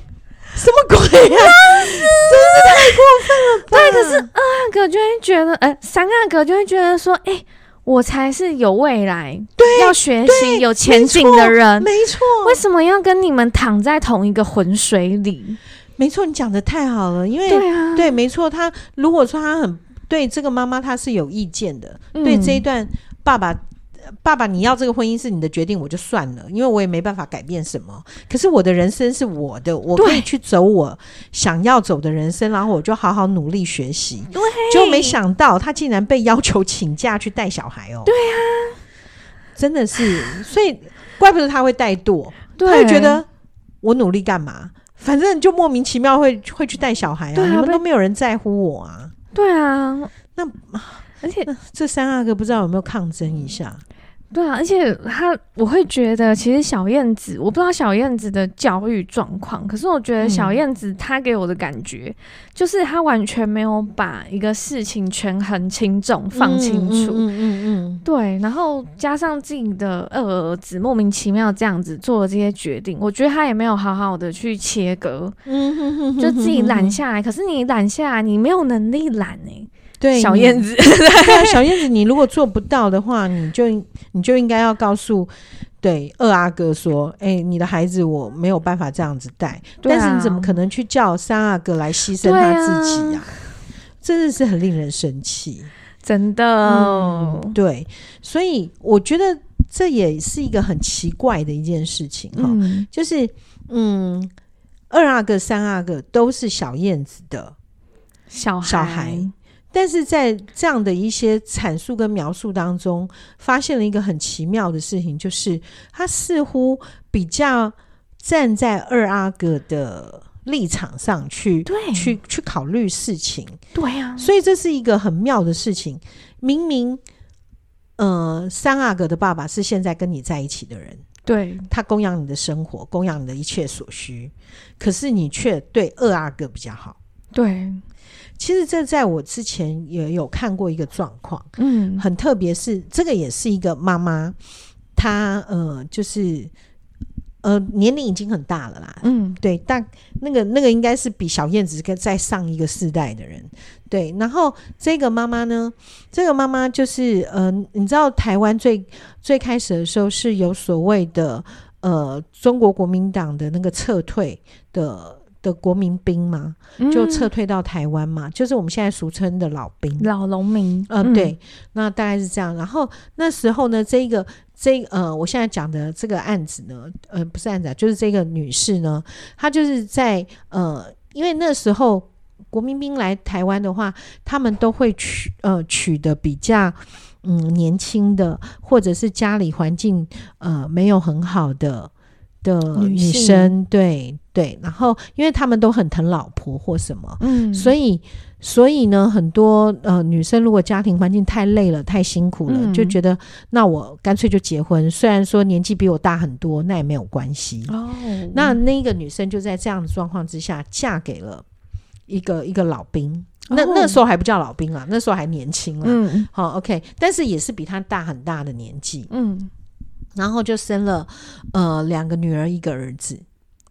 什么鬼呀、啊？真是太过分了吧！对，可是二阿哥就会觉得，哎、呃，三阿哥就会觉得说，哎、欸，我才是有未来、对要学习、有前景的人，没错。为什么要跟你们躺在同一个浑水里？没错，你讲的太好了，因为对啊，对，没错。他如果说他很对这个妈妈，他是有意见的，嗯、对这一段爸爸。爸爸，你要这个婚姻是你的决定，我就算了，因为我也没办法改变什么。可是我的人生是我的，我可以去走我想要走的人生，然后我就好好努力学习。对，就没想到他竟然被要求请假去带小孩哦。对啊，真的是，所以怪不得他会怠惰，他会觉得我努力干嘛？反正就莫名其妙会会去带小孩啊，对啊，你们都没有人在乎我啊。对啊，那而且这三阿哥不知道有没有抗争一下？对啊，而且他，我会觉得，其实小燕子，我不知道小燕子的教育状况，可是我觉得小燕子她给我的感觉，嗯、就是她完全没有把一个事情权衡轻重放清楚，嗯嗯嗯，对，然后加上自己的二儿子莫名其妙这样子做了这些决定，我觉得他也没有好好的去切割，嗯哼哼就自己揽下来，可是你揽下来，你没有能力揽呢、欸。对，小燕子，对啊，小燕子，你如果做不到的话，你就你就应该要告诉对二阿哥说，哎、欸，你的孩子我没有办法这样子带、啊，但是你怎么可能去叫三阿哥来牺牲他自己呀、啊？真的是很令人生气，真的、嗯。对，所以我觉得这也是一个很奇怪的一件事情哈、嗯，就是嗯，二阿哥、三阿哥都是小燕子的小孩。小孩但是在这样的一些阐述跟描述当中，发现了一个很奇妙的事情，就是他似乎比较站在二阿哥的立场上去，对，去去考虑事情，对呀、啊。所以这是一个很妙的事情。明明，呃，三阿哥的爸爸是现在跟你在一起的人，对，他供养你的生活，供养你的一切所需，可是你却对二阿哥比较好，对。其实这在我之前也有看过一个状况，嗯，很特别，是这个也是一个妈妈，她呃就是呃年龄已经很大了啦，嗯，对，但那个那个应该是比小燕子跟再上一个世代的人，对，然后这个妈妈呢，这个妈妈就是呃，你知道台湾最最开始的时候是有所谓的呃中国国民党的那个撤退的。的国民兵嘛，就撤退到台湾嘛、嗯，就是我们现在俗称的老兵、老农民。呃、嗯，对，那大概是这样。然后那时候呢，这个这呃，我现在讲的这个案子呢，呃，不是案子啊，就是这个女士呢，她就是在呃，因为那时候国民兵来台湾的话，他们都会取呃取的比较嗯年轻的，或者是家里环境呃没有很好的。的女生，对对，然后因为他们都很疼老婆或什么，嗯，所以所以呢，很多呃女生如果家庭环境太累了、太辛苦了，嗯、就觉得那我干脆就结婚，虽然说年纪比我大很多，那也没有关系。哦。那那个女生就在这样的状况之下，嫁给了一个一个老兵，哦、那那时候还不叫老兵啊，那时候还年轻了，嗯，好 OK，但是也是比他大很大的年纪，嗯。然后就生了，呃，两个女儿一个儿子，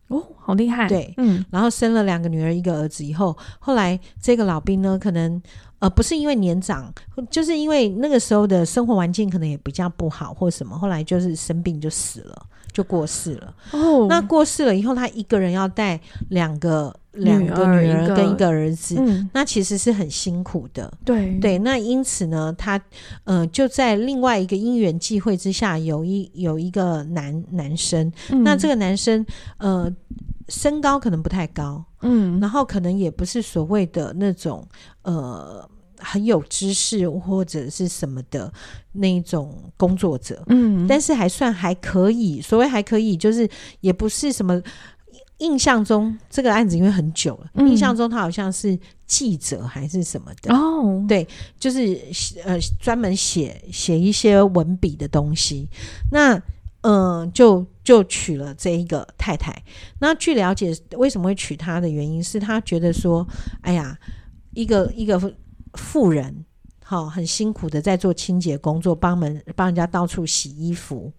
哦，好厉害，对，嗯，然后生了两个女儿一个儿子以后，后来这个老兵呢，可能呃不是因为年长，就是因为那个时候的生活环境可能也比较不好或什么，后来就是生病就死了，就过世了。哦，那过世了以后，他一个人要带两个。两个女儿跟一个儿子，嗯，那其实是很辛苦的。对对，那因此呢，他呃就在另外一个因缘际会之下，有一有一个男男生，嗯，那这个男生呃身高可能不太高，嗯，然后可能也不是所谓的那种呃很有知识或者是什么的那种工作者，嗯，但是还算还可以，所谓还可以，就是也不是什么。印象中这个案子因为很久了，嗯、印象中他好像是记者还是什么的哦，对，就是呃专门写写一些文笔的东西。那嗯、呃，就就娶了这一个太太。那据了解，为什么会娶她的原因是他觉得说，哎呀，一个一个妇人，好、哦、很辛苦的在做清洁工作，帮门帮人家到处洗衣服。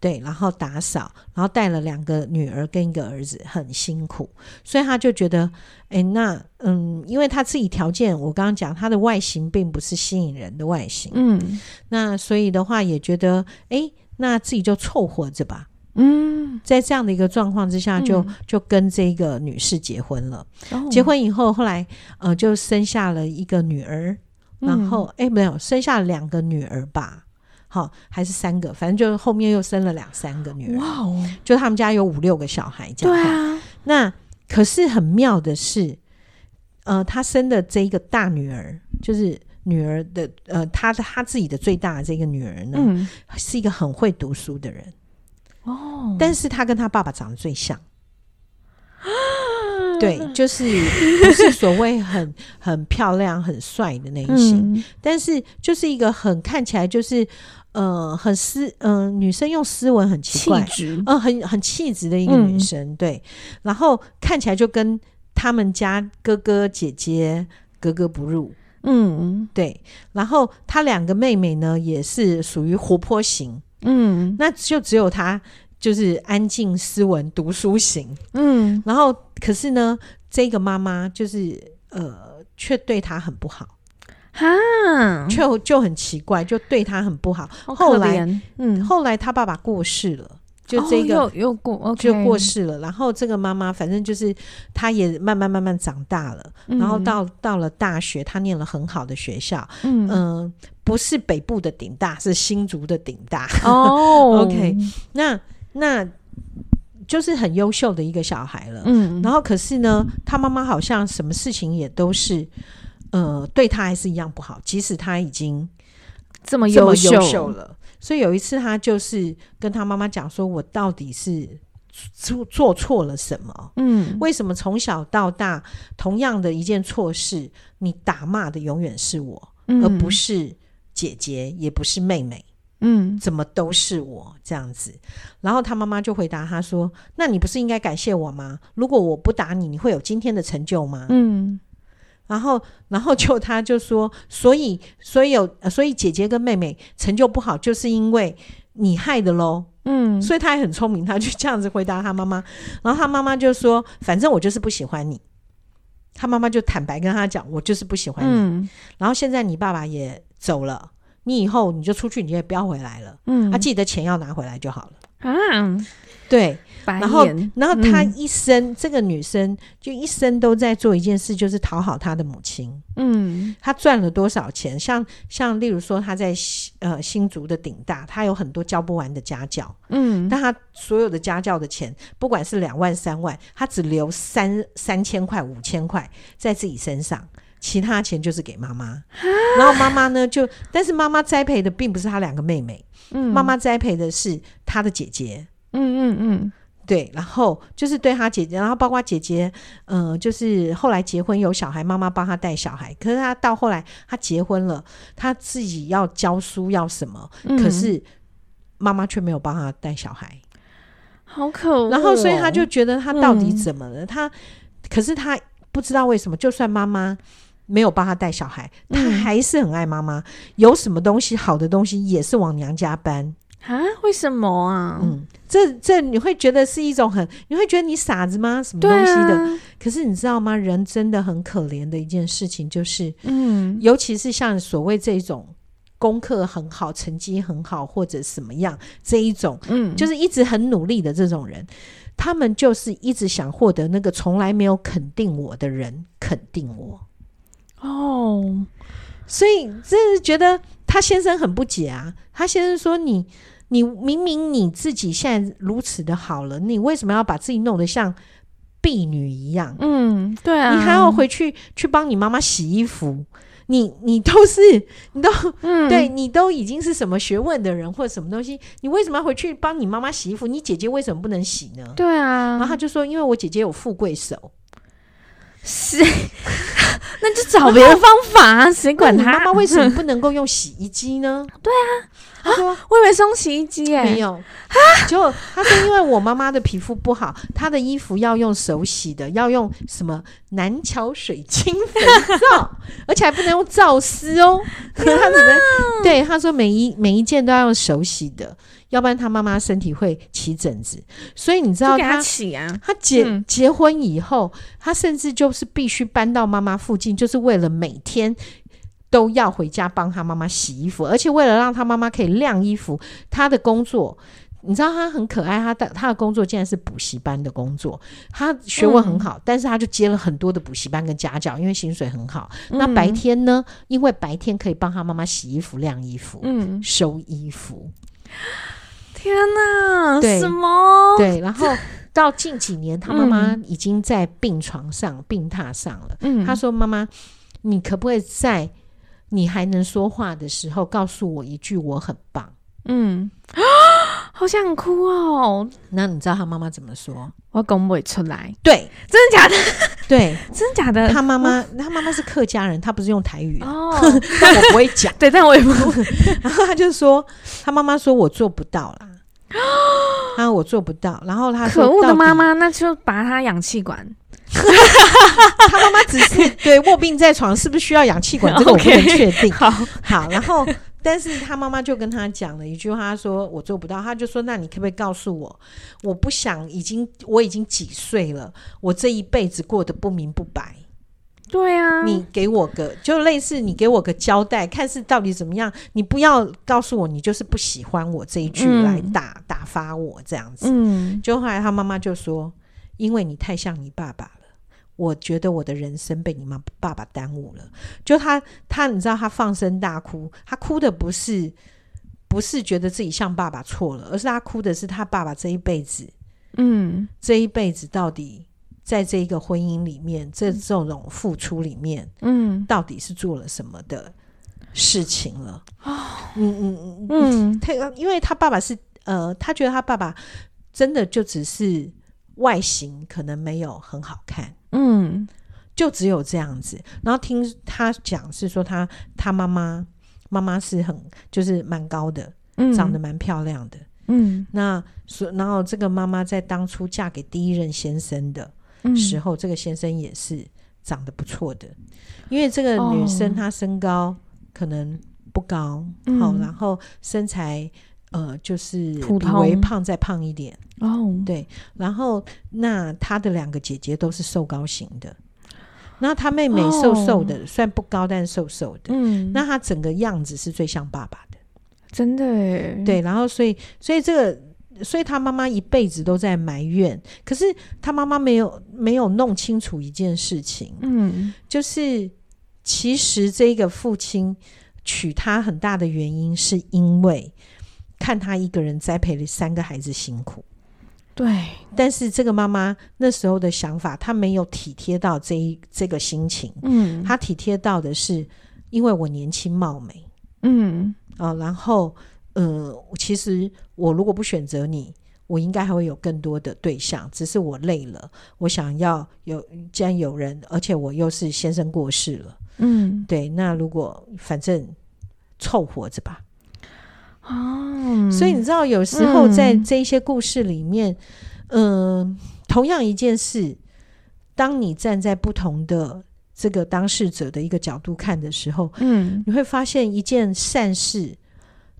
对，然后打扫，然后带了两个女儿跟一个儿子，很辛苦，所以他就觉得，哎，那嗯，因为他自己条件，我刚刚讲他的外形并不是吸引人的外形，嗯，那所以的话也觉得，哎，那自己就凑合着吧，嗯，在这样的一个状况之下就，就、嗯、就跟这个女士结婚了。哦、结婚以后，后来呃，就生下了一个女儿，然后哎、嗯，没有生下两个女儿吧。好，还是三个，反正就后面又生了两三个女儿。哇哦！就他们家有五六个小孩，这样。对啊。那可是很妙的是，呃，他生的这一个大女儿，就是女儿的呃，他的他自己的最大的这个女儿呢，嗯，是一个很会读书的人哦，但是他跟他爸爸长得最像。对，就是不是所谓很 很漂亮、很帅的类型，嗯，但是就是一个很看起来就是呃很斯嗯、呃，女生用斯文很奇怪，气质，呃，很很气质的一个女生，嗯，对，然后看起来就跟他们家哥哥姐姐格格不入，嗯，对，然后他两个妹妹呢也是属于活泼型，嗯，那就只有他。就是安静、斯文、读书型，嗯，然后可是呢，这个妈妈就是呃，却对他很不好，哈，就就很奇怪，就对他很不好。好后来，嗯，后来他爸爸过世了，就这个、哦、又又过，okay、就过世了。然后这个妈妈，反正就是她也慢慢慢慢长大了，嗯、然后到到了大学，她念了很好的学校，嗯、呃、不是北部的顶大，是新竹的顶大。哦，OK，那。那就是很优秀的一个小孩了，嗯，然后可是呢，他妈妈好像什么事情也都是，呃，对他还是一样不好，即使他已经这么优秀，秀了。所以有一次，他就是跟他妈妈讲说：“我到底是做做错了什么？嗯，为什么从小到大同样的一件错事，你打骂的永远是我，嗯，而不是姐姐，也不是妹妹？”嗯，怎么都是我这样子？然后他妈妈就回答他说：“那你不是应该感谢我吗？如果我不打你，你会有今天的成就吗？”嗯，然后，然后就他就说：“所以，所以有，所以姐姐跟妹妹成就不好，就是因为你害的喽。”嗯，所以他也很聪明，他就这样子回答他妈妈。然后他妈妈就说：“反正我就是不喜欢你。”他妈妈就坦白跟他讲：“我就是不喜欢你。嗯”然后现在你爸爸也走了。你以后你就出去，你就也不要回来了。嗯，啊，记得钱要拿回来就好了。啊，对，然后然后她一生、嗯、这个女生就一生都在做一件事，就是讨好她的母亲。嗯，她赚了多少钱？像像例如说，她在呃新竹的顶大，她有很多教不完的家教。嗯，但她所有的家教的钱，不管是两万三万，她只留三三千块五千块在自己身上。其他钱就是给妈妈，然后妈妈呢就，但是妈妈栽培的并不是她两个妹妹，嗯，妈妈栽培的是她的姐姐，嗯嗯嗯，对，然后就是对他姐姐，然后包括姐姐，嗯、呃，就是后来结婚有小孩，妈妈帮他带小孩，可是他到后来他结婚了，他自己要教书要什么，嗯、可是妈妈却没有帮他带小孩，好可恶、哦，然后所以他就觉得他到底怎么了？她、嗯、可是他不知道为什么，就算妈妈。没有帮他带小孩，他还是很爱妈妈。嗯、有什么东西好的东西也是往娘家搬啊？为什么啊？嗯，这这你会觉得是一种很，你会觉得你傻子吗？什么东西的？啊、可是你知道吗？人真的很可怜的一件事情就是，嗯，尤其是像所谓这种功课很好、成绩很好或者什么样这一种，嗯，就是一直很努力的这种人，他们就是一直想获得那个从来没有肯定我的人肯定我。哦，所以真是觉得他先生很不解啊。他先生说你：“你你明明你自己现在如此的好了，你为什么要把自己弄得像婢女一样？”嗯，对啊，你还要回去去帮你妈妈洗衣服。你你都是你都、嗯、对你都已经是什么学问的人或者什么东西，你为什么要回去帮你妈妈洗衣服？你姐姐为什么不能洗呢？对啊，然后他就说：“因为我姐姐有富贵手。”是。那就找别的方法啊！谁管他？妈妈为什么不能够用洗衣机呢？对啊，他说：“我以为是用洗衣机哎，没有啊。”就他说：“因为我妈妈的皮肤不好，她的衣服要用手洗的，要用什么南桥水晶肥皂，而且还不能用皂丝哦。他只能对他说每一每一件都要用手洗的。”要不然他妈妈身体会起疹子，所以你知道他他结、啊、结，结婚以后，他甚至就是必须搬到妈妈附近，就是为了每天都要回家帮他妈妈洗衣服，而且为了让他妈妈可以晾衣服，他的工作你知道他很可爱，他的他的工作竟然是补习班的工作，他学问很好，嗯、但是他就接了很多的补习班跟家教，因为薪水很好。嗯、那白天呢？因为白天可以帮他妈妈洗衣服、晾衣服、嗯、收衣服。天哪！对什么？对，然后到近几年，他妈妈已经在病床上、嗯、病榻上了。嗯，他说：“妈妈，你可不可以再你还能说话的时候，告诉我一句我很棒。嗯，好想哭哦。那你知道他妈妈怎么说？我讲不出来。对，真的假的？对，真的假的？他妈妈，他妈妈是客家人，他不是用台语哦，但我不会讲。对，但我也不会。然后他就说，他妈妈说我做不到啦。啊，我做不到。然后他说，可恶的妈妈，那就拔他氧气管。他妈妈只是 对卧病在床，是不是需要氧气管？这个我不能确定。好，好，然后。但是他妈妈就跟他讲了一句话，他说我做不到，他就说那你可不可以告诉我，我不想已经我已经几岁了，我这一辈子过得不明不白。对啊，你给我个就类似你给我个交代，看是到底怎么样，你不要告诉我你就是不喜欢我这一句来打、嗯、打发我这样子。嗯，就后来他妈妈就说，因为你太像你爸爸了。我觉得我的人生被你妈爸爸耽误了。就他，他你知道，他放声大哭，他哭的不是不是觉得自己像爸爸错了，而是他哭的是他爸爸这一辈子，嗯，这一辈子到底在这一个婚姻里面，这这种付出里面，嗯，到底是做了什么的事情了？嗯嗯嗯嗯，他因为他爸爸是呃，他觉得他爸爸真的就只是外形可能没有很好看。嗯，就只有这样子。然后听他讲是说他他妈妈妈妈是很就是蛮高的，嗯，长得蛮漂亮的，嗯。那所然后这个妈妈在当初嫁给第一任先生的时候，嗯，这个先生也是长得不错的。因为这个女生她身高可能不高，好，然后身材呃就是比微胖再胖一点。哦，对，然后那他的两个姐姐都是瘦高型的，那他妹妹瘦瘦的，虽然不高，但是瘦瘦的。嗯，那他整个样子是最像爸爸的，真的哎。对，然后所以所以这个，所以他妈妈一辈子都在埋怨，可是他妈妈没有没有弄清楚一件事情，嗯，就是其实这个父亲娶她很大的原因是因为看他一个人栽培了三个孩子辛苦。对，但是这个妈妈那时候的想法，她没有体贴到这一这个心情。嗯，她体贴到的是，因为我年轻貌美。嗯，啊，然后，呃，其实我如果不选择你，我应该还会有更多的对象，只是我累了，我想要有，既然有人，而且我又是先生过世了。嗯，对，那如果反正凑合着吧。哦，所以你知道，有时候在这一些故事里面，嗯、呃，同样一件事，当你站在不同的这个当事者的一个角度看的时候，嗯，你会发现一件善事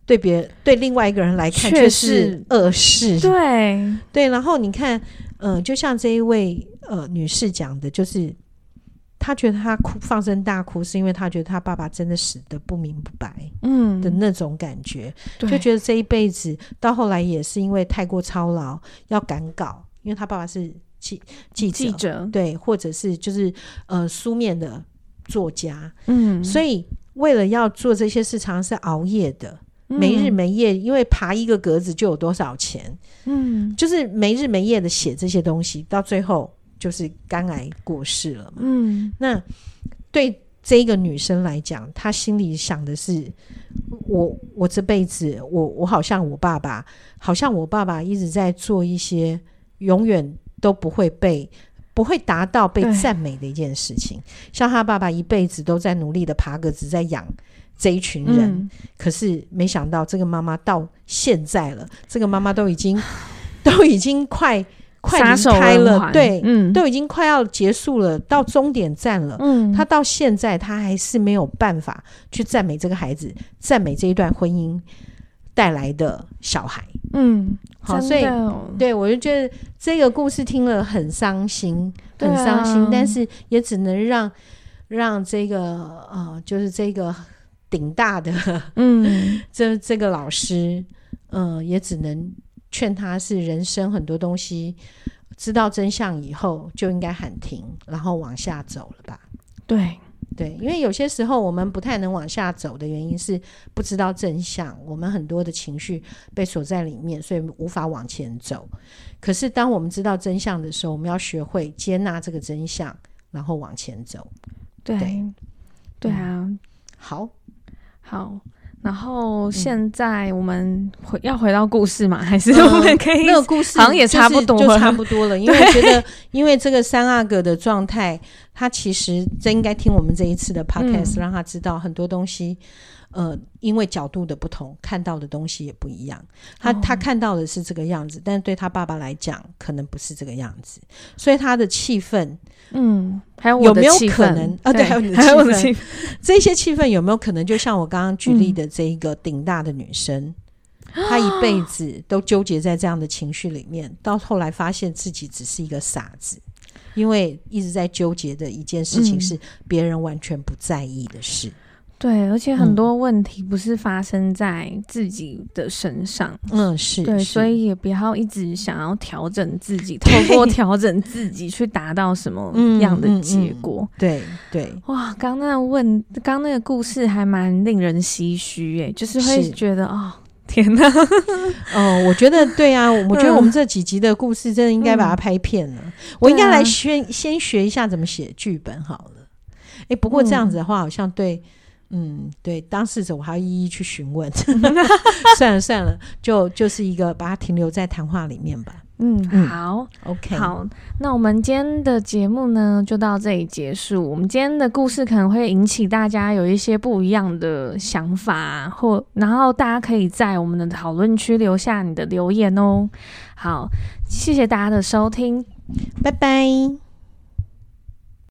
对别对另外一个人来看却是恶事，对对。然后你看，嗯、呃，就像这一位呃女士讲的，就是。他觉得他哭放声大哭，是因为他觉得他爸爸真的死得不明不白，嗯。的那种感觉，嗯、就觉得这一辈子到后来也是因为太过操劳要赶稿，因为他爸爸是记记者，记者。对，或者是就是呃书面的作家，嗯，所以为了要做这些事，常常是熬夜的，没日没夜，因为爬一个格子就有多少钱，嗯，就是没日没夜的写这些东西，到最后。就是肝癌过世了嘛。嗯，那对这一个女生来讲，她心里想的是：我我这辈子，我我好像我爸爸，好像我爸爸一直在做一些永远都不会被不会达到被赞美的一件事情。像他爸爸一辈子都在努力的爬格子，在养这一群人，嗯，可是没想到这个妈妈到现在了，这个妈妈都已经 都已经快。快离开了，对，嗯，都已经快要结束了，到终点站了。嗯，他到现在他还是没有办法去赞美这个孩子，赞美这一段婚姻带来的小孩。嗯，好，所以对我就觉得这个故事听了很伤心，很伤心，啊，但是也只能让让这个呃，就是这个顶大的，嗯，这这个老师，嗯，呃，也只能。劝他是人生很多东西，知道真相以后就应该喊停，然后往下走了吧。对对，因为有些时候我们不太能往下走的原因是不知道真相，我们很多的情绪被锁在里面，所以无法往前走。可是当我们知道真相的时候，我们要学会接纳这个真相，然后往前走。对对，对啊。好，好。然后现在我们回、嗯、要回到故事嘛？还是我们可以、嗯、那个故事好像也差不多了，就差不多了。因为 我觉得，因为这个三阿哥的状态，他其实真应该听我们这一次的 podcast，、嗯、让他知道很多东西。呃，因为角度的不同，看到的东西也不一样。他、哦、他看到的是这个样子，但是对他爸爸来讲，可能不是这个样子。所以他的气氛，嗯，还有有没有可能啊？对，还有你的 气氛，气氛这些气氛有没有可能？就像我刚刚举例的这一个顶大的女生，嗯、她一辈子都纠结在这样的情绪里面，到后来发现自己只是一个傻子，因为一直在纠结的一件事情是别人完全不在意的事。嗯对，而且很多问题不是发生在自己的身上，嗯，是对，是。所以也不要一直想要调整自己，透过调整自己去达到什么样的结果。嗯嗯嗯、对对，哇，刚那问，刚那个故事还蛮令人唏嘘，哎，就是会觉得哦，天哪，哦，我觉得对啊，我觉得我们这几集的故事真的应该把它拍片了，嗯、我应该来先、啊、先学一下怎么写剧本好了。哎，不过这样子的话，好像对。嗯，对，当事者我还要一一去询问。算了算了，就就是一个把它停留在谈话里面吧。嗯，嗯好，OK，好，那我们今天的节目呢，就到这里结束。我们今天的故事可能会引起大家有一些不一样的想法，或然后大家可以在我们的讨论区留下你的留言哦。好，谢谢大家的收听，拜拜。